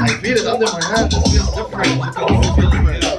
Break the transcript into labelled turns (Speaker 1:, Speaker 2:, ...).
Speaker 1: I feel it under my hand. It feels different.